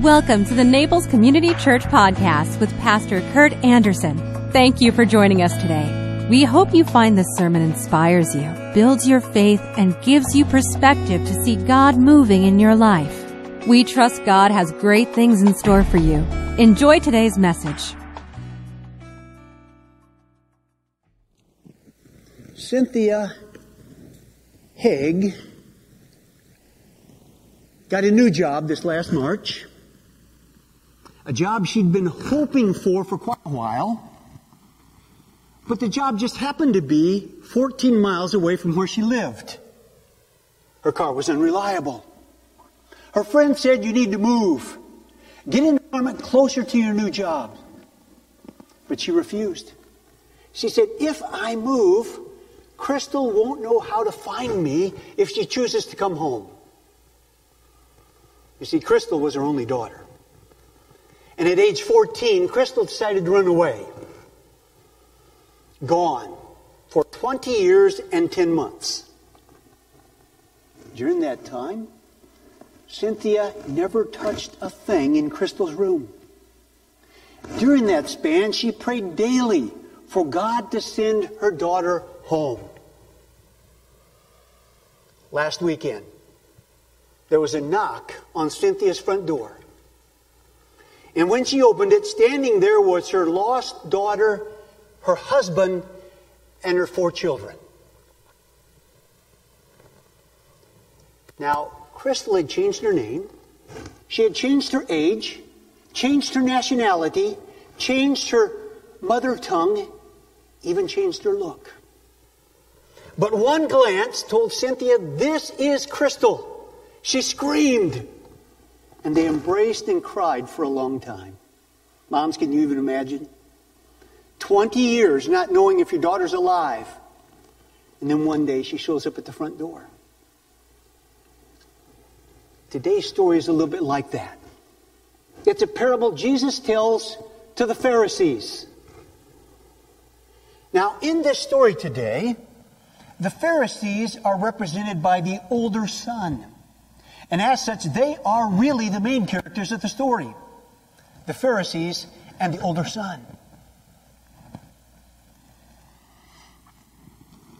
Welcome to the Naples Community Church Podcast with Pastor Kurt Anderson. Thank you for joining us today. We hope you find this sermon inspires you, builds your faith, and gives you perspective to see God moving in your life. We trust God has great things in store for you. Enjoy today's message. Cynthia Haig got a new job this last March a job she'd been hoping for for quite a while. But the job just happened to be 14 miles away from where she lived. Her car was unreliable. Her friend said, You need to move. Get an apartment closer to your new job. But she refused. She said, If I move, Crystal won't know how to find me if she chooses to come home. You see, Crystal was her only daughter. And at age 14, Crystal decided to run away. Gone for 20 years and 10 months. During that time, Cynthia never touched a thing in Crystal's room. During that span, she prayed daily for God to send her daughter home. Last weekend, there was a knock on Cynthia's front door. And when she opened it, standing there was her lost daughter, her husband, and her four children. Now, Crystal had changed her name. She had changed her age, changed her nationality, changed her mother tongue, even changed her look. But one glance told Cynthia, This is Crystal. She screamed. And they embraced and cried for a long time. Moms, can you even imagine? 20 years not knowing if your daughter's alive. And then one day she shows up at the front door. Today's story is a little bit like that. It's a parable Jesus tells to the Pharisees. Now, in this story today, the Pharisees are represented by the older son. And as such, they are really the main characters of the story the Pharisees and the older son.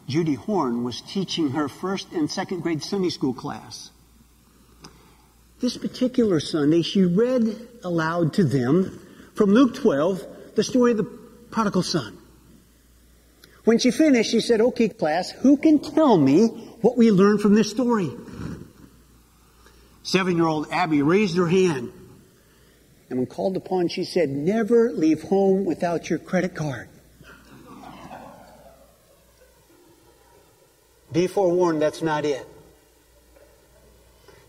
Judy Horn was teaching her first and second grade Sunday school class. This particular Sunday, she read aloud to them from Luke 12 the story of the prodigal son. When she finished, she said, Okay, class, who can tell me what we learned from this story? Seven year old Abby raised her hand. And when called upon, she said, Never leave home without your credit card. Be forewarned, that's not it.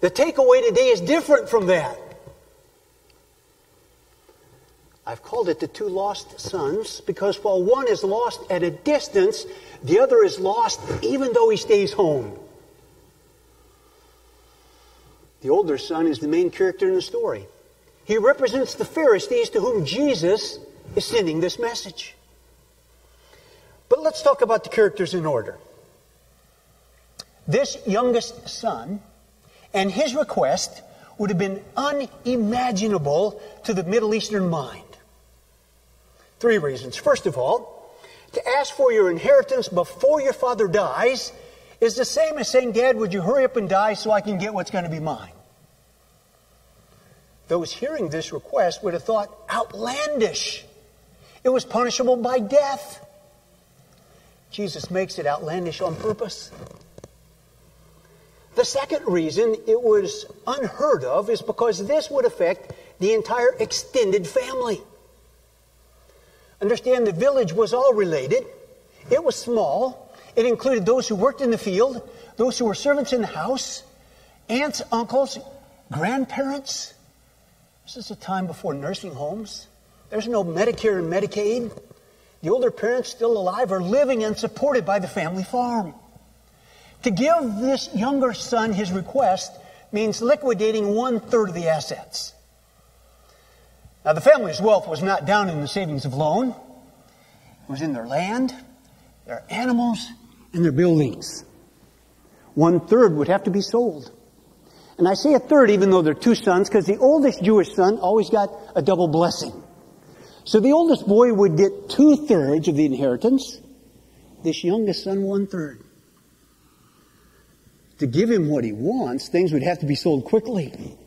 The takeaway today is different from that. I've called it the two lost sons because while one is lost at a distance, the other is lost even though he stays home. The older son is the main character in the story. He represents the Pharisees to whom Jesus is sending this message. But let's talk about the characters in order. This youngest son and his request would have been unimaginable to the Middle Eastern mind. Three reasons. First of all, to ask for your inheritance before your father dies is the same as saying, Dad, would you hurry up and die so I can get what's going to be mine? Those hearing this request would have thought outlandish. It was punishable by death. Jesus makes it outlandish on purpose. The second reason it was unheard of is because this would affect the entire extended family. Understand the village was all related. It was small. It included those who worked in the field, those who were servants in the house, aunts, uncles, grandparents. This is a time before nursing homes. There's no Medicare and Medicaid. The older parents still alive are living and supported by the family farm. To give this younger son his request means liquidating one third of the assets. Now, the family's wealth was not down in the savings of loan. It was in their land, their animals, and their buildings. One third would have to be sold. And I say a third even though they're two sons because the oldest Jewish son always got a double blessing. So the oldest boy would get two thirds of the inheritance. This youngest son one third. To give him what he wants, things would have to be sold quickly.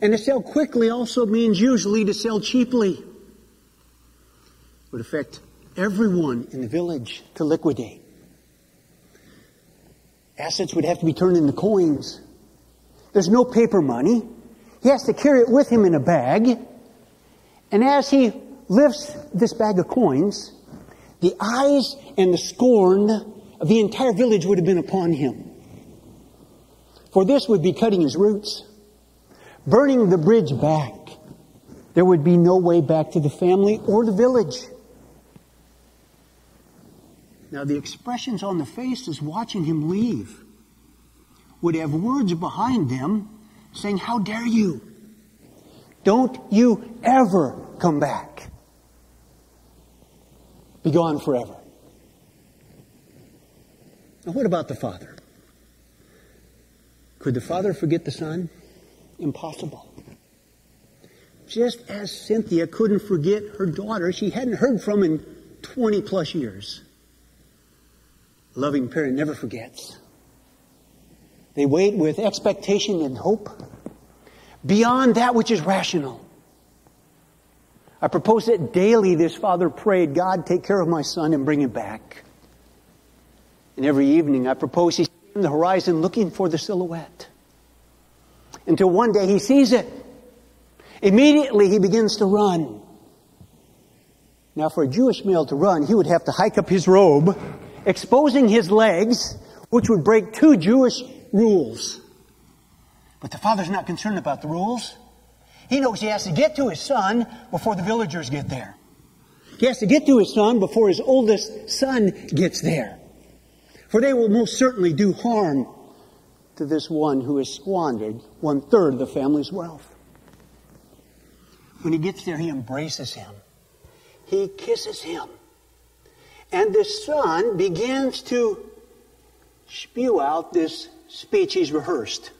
And to sell quickly also means usually to sell cheaply. It would affect everyone in the village to liquidate. Assets would have to be turned into coins. There's no paper money. He has to carry it with him in a bag. And as he lifts this bag of coins, the eyes and the scorn of the entire village would have been upon him. For this would be cutting his roots, burning the bridge back. There would be no way back to the family or the village. Now, the expressions on the faces watching him leave would have words behind them saying, How dare you? Don't you ever come back. Be gone forever. Now, what about the father? Could the father forget the son? Impossible. Just as Cynthia couldn't forget her daughter she hadn't heard from in 20 plus years. A loving parent never forgets. They wait with expectation and hope beyond that which is rational. I propose that daily this father prayed, God, take care of my son and bring him back. And every evening I propose he's in the horizon looking for the silhouette. Until one day he sees it. Immediately he begins to run. Now for a Jewish male to run, he would have to hike up his robe exposing his legs, which would break two Jewish rules. But the father's not concerned about the rules. He knows he has to get to his son before the villagers get there. He has to get to his son before his oldest son gets there. For they will most certainly do harm to this one who has squandered one third of the family's wealth. When he gets there, he embraces him. He kisses him. And the son begins to spew out this speech he's rehearsed.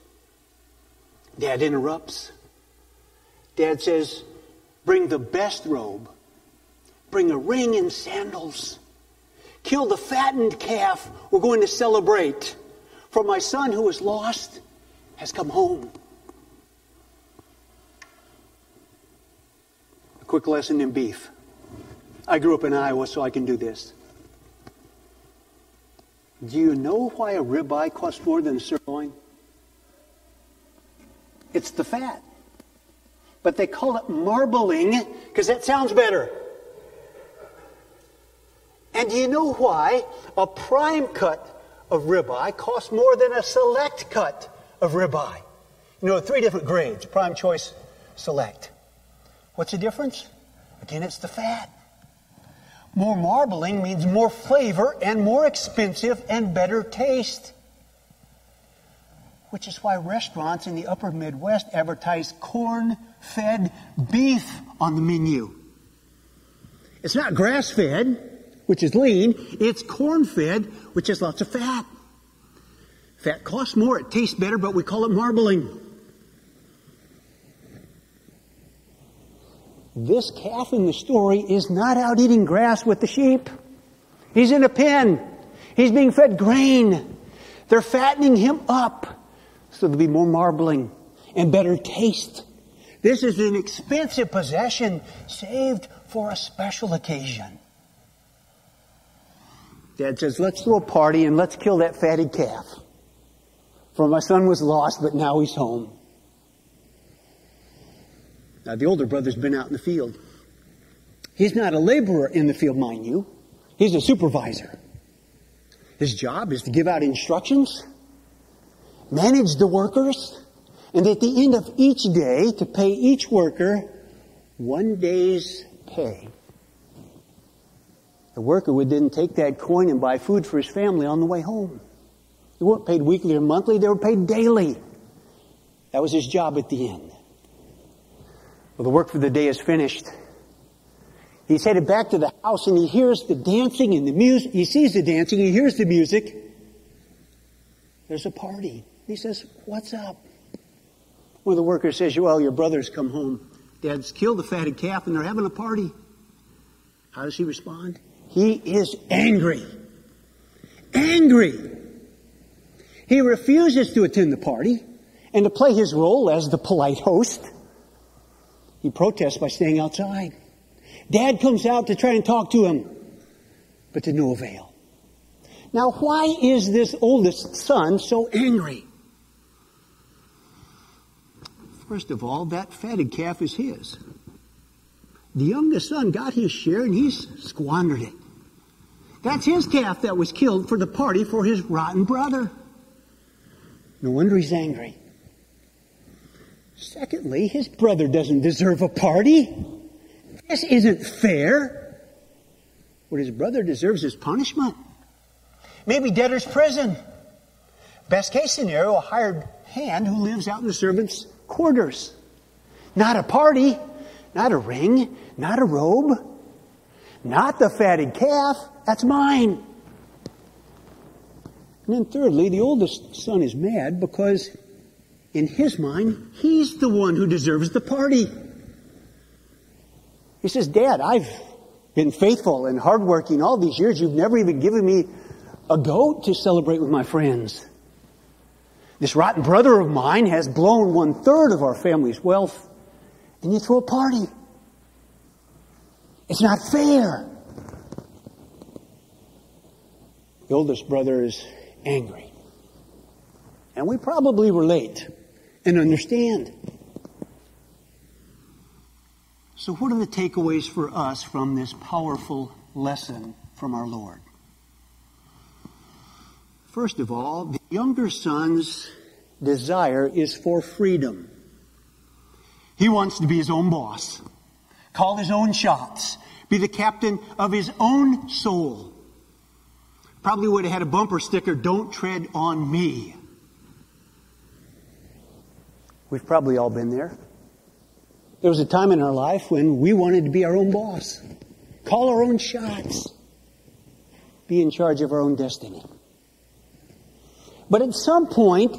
Dad interrupts. Dad says, Bring the best robe, bring a ring and sandals, kill the fattened calf. We're going to celebrate. For my son who was lost has come home. A quick lesson in beef. I grew up in Iowa, so I can do this. Do you know why a ribeye costs more than a sirloin? It's the fat. But they call it marbling because that sounds better. And do you know why a prime cut of ribeye costs more than a select cut of ribeye? You know, three different grades prime, choice, select. What's the difference? Again, it's the fat. More marbling means more flavor and more expensive and better taste. Which is why restaurants in the upper Midwest advertise corn fed beef on the menu. It's not grass fed, which is lean, it's corn fed, which has lots of fat. Fat costs more, it tastes better, but we call it marbling. This calf in the story is not out eating grass with the sheep. He's in a pen. He's being fed grain. They're fattening him up so there'll be more marbling and better taste. This is an expensive possession saved for a special occasion. Dad says, let's throw a party and let's kill that fatted calf. For my son was lost, but now he's home. Now, the older brother's been out in the field. He's not a laborer in the field, mind you. He's a supervisor. His job is to give out instructions, manage the workers, and at the end of each day to pay each worker one day's pay. The worker would then take that coin and buy food for his family on the way home. They weren't paid weekly or monthly, they were paid daily. That was his job at the end. Well, the work for the day is finished. He's headed back to the house and he hears the dancing and the music. He sees the dancing, he hears the music. There's a party. He says, What's up? One of the workers says, Well, your brother's come home. Dad's killed the fatted calf and they're having a party. How does he respond? He is angry. Angry. He refuses to attend the party and to play his role as the polite host. He protests by staying outside. Dad comes out to try and talk to him, but to no avail. Now, why is this oldest son so angry? First of all, that fatted calf is his. The youngest son got his share and he's squandered it. That's his calf that was killed for the party for his rotten brother. No wonder he's angry. Secondly, his brother doesn't deserve a party. This isn't fair. What his brother deserves is punishment. Maybe debtor's prison. Best case scenario, a hired hand who lives out in the servant's quarters. Not a party, not a ring, not a robe, not the fatted calf. That's mine. And then thirdly, the oldest son is mad because in his mind, he's the one who deserves the party. He says, Dad, I've been faithful and hardworking all these years. You've never even given me a goat to celebrate with my friends. This rotten brother of mine has blown one third of our family's wealth, and you throw a party. It's not fair. The oldest brother is angry. And we probably relate and understand. So, what are the takeaways for us from this powerful lesson from our Lord? First of all, the younger son's desire is for freedom. He wants to be his own boss, call his own shots, be the captain of his own soul. Probably would have had a bumper sticker, don't tread on me. We've probably all been there. There was a time in our life when we wanted to be our own boss, call our own shots, be in charge of our own destiny. But at some point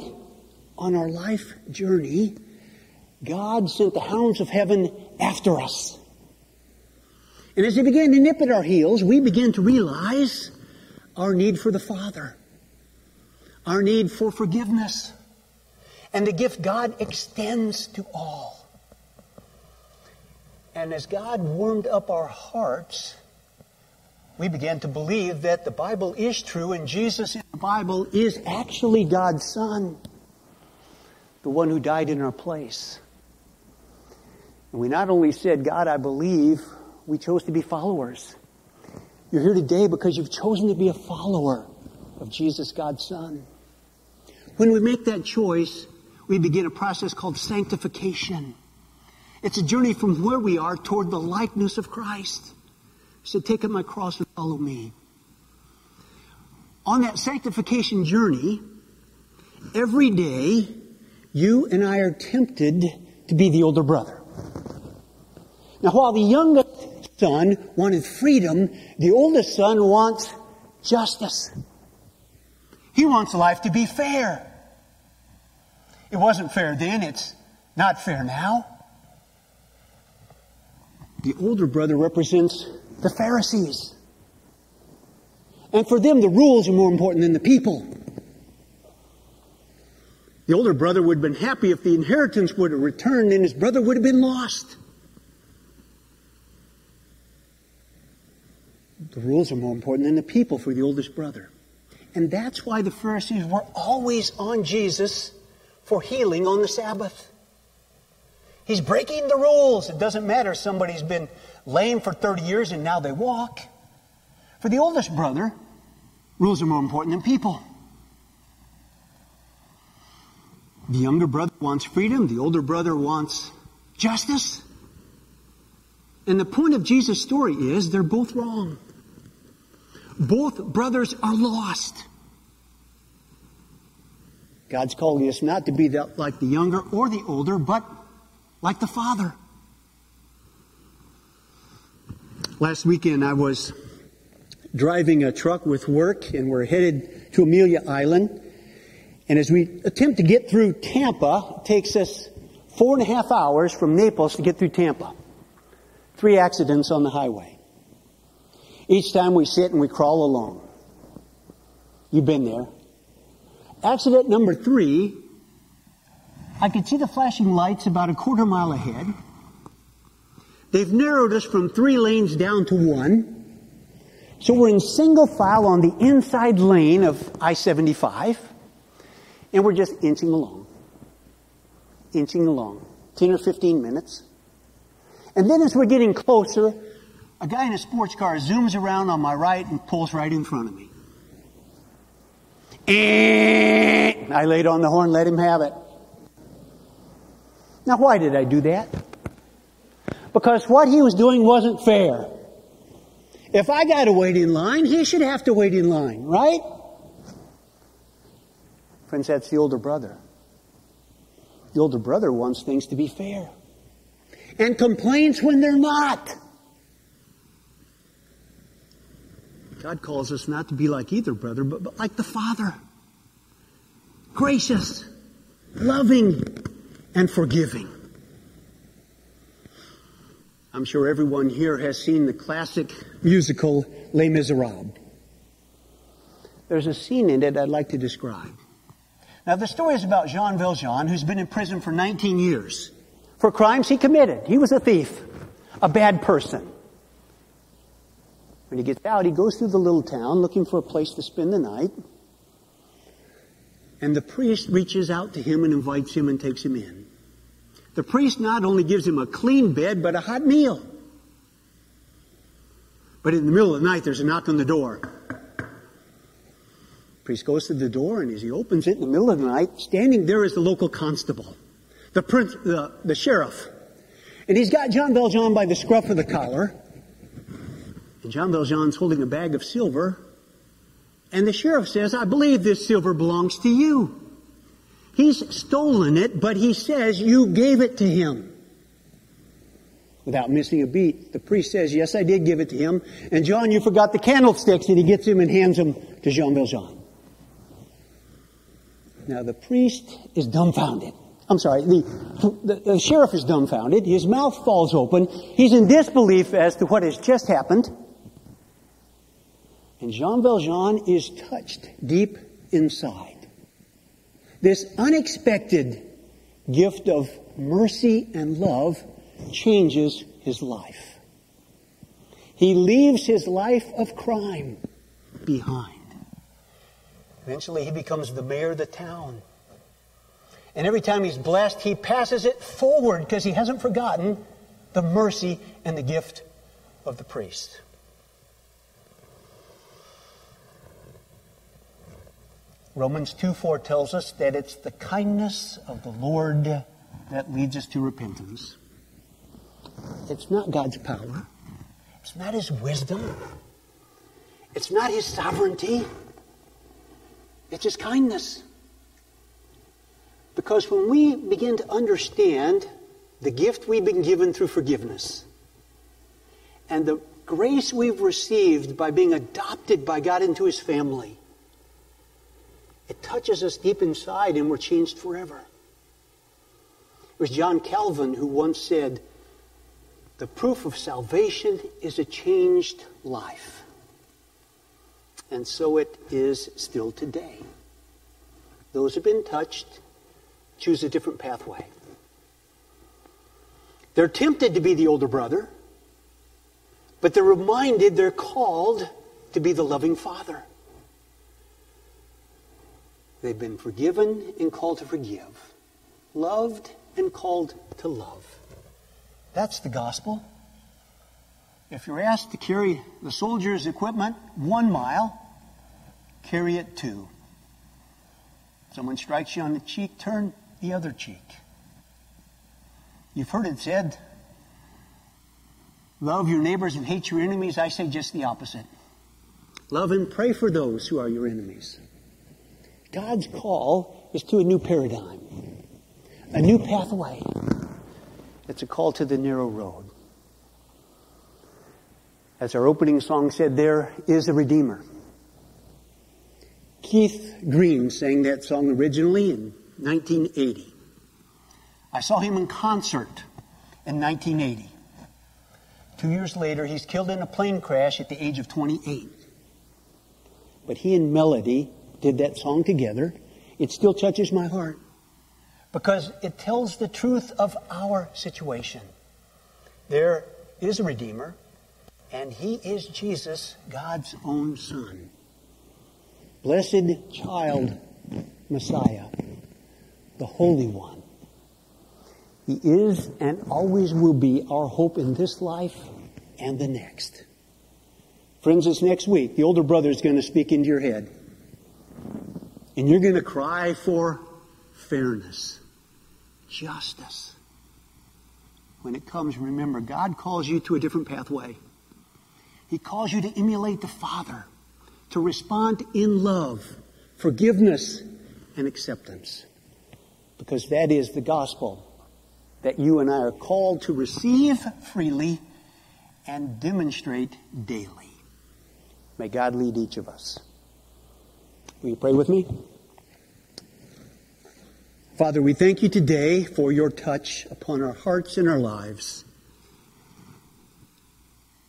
on our life journey, God sent the hounds of heaven after us. And as they began to nip at our heels, we began to realize our need for the Father, our need for forgiveness, and the gift God extends to all. And as God warmed up our hearts, we began to believe that the Bible is true and Jesus in the Bible is actually God's Son, the one who died in our place. And we not only said, God, I believe, we chose to be followers. You're here today because you've chosen to be a follower of Jesus, God's Son. When we make that choice, we begin a process called sanctification. It's a journey from where we are toward the likeness of Christ. So take up my cross and follow me. On that sanctification journey, every day, you and I are tempted to be the older brother. Now, while the youngest son wanted freedom, the oldest son wants justice. He wants life to be fair. It wasn't fair then, it's not fair now. The older brother represents the Pharisees. And for them, the rules are more important than the people. The older brother would have been happy if the inheritance would have returned and his brother would have been lost. The rules are more important than the people for the oldest brother. And that's why the Pharisees were always on Jesus for healing on the Sabbath. He's breaking the rules. It doesn't matter if somebody's been lame for 30 years and now they walk. For the oldest brother, rules are more important than people. The younger brother wants freedom, the older brother wants justice. And the point of Jesus' story is they're both wrong. Both brothers are lost. God's calling us not to be like the younger or the older, but like the Father. Last weekend I was driving a truck with work and we're headed to Amelia Island. And as we attempt to get through Tampa, it takes us four and a half hours from Naples to get through Tampa. Three accidents on the highway. Each time we sit and we crawl along. You've been there. Accident number three, I could see the flashing lights about a quarter mile ahead. They've narrowed us from three lanes down to one. So we're in single file on the inside lane of I 75, and we're just inching along. Inching along. 10 or 15 minutes. And then as we're getting closer, a guy in a sports car zooms around on my right and pulls right in front of me. And I laid on the horn, let him have it. Now, why did I do that? Because what he was doing wasn't fair. If I got to wait in line, he should have to wait in line, right? Friends, that's the older brother. The older brother wants things to be fair and complains when they're not. God calls us not to be like either brother, but, but like the Father. Gracious, loving, and forgiving. I'm sure everyone here has seen the classic musical Les Miserables. There's a scene in it I'd like to describe. Now, the story is about Jean Valjean, who's been in prison for 19 years for crimes he committed. He was a thief, a bad person. When he gets out, he goes through the little town looking for a place to spend the night. And the priest reaches out to him and invites him and takes him in. The priest not only gives him a clean bed, but a hot meal. But in the middle of the night, there's a knock on the door. The priest goes to the door, and as he opens it in the middle of the night, standing there is the local constable, the, prince, the, the sheriff. And he's got Jean Valjean by the scruff of the collar. And Jean Valjean's holding a bag of silver. And the sheriff says, I believe this silver belongs to you. He's stolen it, but he says you gave it to him. Without missing a beat, the priest says, Yes, I did give it to him. And John, you forgot the candlesticks, and he gets him and hands them to Jean Valjean. Now, the priest is dumbfounded. I'm sorry, the, the, the sheriff is dumbfounded. His mouth falls open. He's in disbelief as to what has just happened. And Jean Valjean is touched deep inside. This unexpected gift of mercy and love changes his life. He leaves his life of crime behind. Eventually, he becomes the mayor of the town. And every time he's blessed, he passes it forward because he hasn't forgotten the mercy and the gift of the priest. Romans 2 4 tells us that it's the kindness of the Lord that leads us to repentance. It's not God's power. It's not His wisdom. It's not His sovereignty. It's His kindness. Because when we begin to understand the gift we've been given through forgiveness and the grace we've received by being adopted by God into His family, it touches us deep inside and we're changed forever. It was John Calvin who once said, The proof of salvation is a changed life. And so it is still today. Those who have been touched choose a different pathway. They're tempted to be the older brother, but they're reminded they're called to be the loving father. They've been forgiven and called to forgive, loved and called to love. That's the gospel. If you're asked to carry the soldier's equipment one mile, carry it two. Someone strikes you on the cheek, turn the other cheek. You've heard it said, love your neighbors and hate your enemies. I say just the opposite. Love and pray for those who are your enemies. God's call is to a new paradigm, a new pathway. It's a call to the narrow road. As our opening song said, there is a Redeemer. Keith Green sang that song originally in 1980. I saw him in concert in 1980. Two years later, he's killed in a plane crash at the age of 28. But he and Melody did that song together. It still touches my heart because it tells the truth of our situation. There is a Redeemer, and he is Jesus, God's own Son. Blessed child, Messiah, the Holy One. He is and always will be our hope in this life and the next. Friends, it's next week. The older brother is going to speak into your head. And you're going to cry for fairness, justice. When it comes, remember, God calls you to a different pathway. He calls you to emulate the Father, to respond in love, forgiveness, and acceptance. Because that is the gospel that you and I are called to receive freely and demonstrate daily. May God lead each of us. Will you pray with me? Father, we thank you today for your touch upon our hearts and our lives.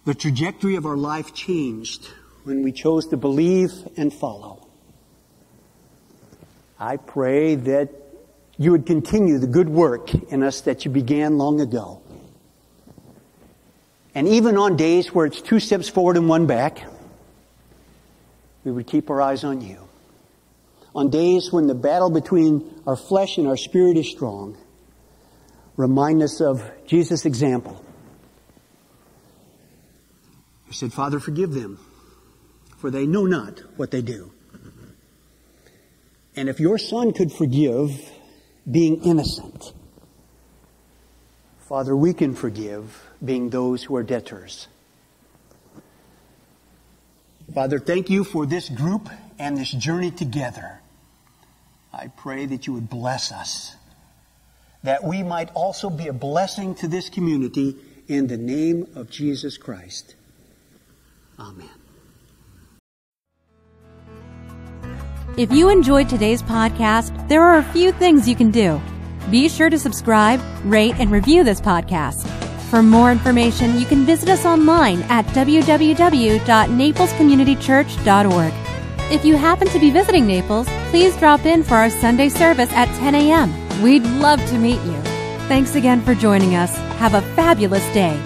The trajectory of our life changed when we chose to believe and follow. I pray that you would continue the good work in us that you began long ago. And even on days where it's two steps forward and one back, we would keep our eyes on you. On days when the battle between our flesh and our spirit is strong, remind us of Jesus' example. He said, Father, forgive them, for they know not what they do. And if your son could forgive being innocent. Father, we can forgive being those who are debtors. Father, thank you for this group and this journey together. I pray that you would bless us, that we might also be a blessing to this community in the name of Jesus Christ. Amen. If you enjoyed today's podcast, there are a few things you can do. Be sure to subscribe, rate, and review this podcast. For more information, you can visit us online at www.naplescommunitychurch.org. If you happen to be visiting Naples, please drop in for our Sunday service at 10 a.m. We'd love to meet you. Thanks again for joining us. Have a fabulous day.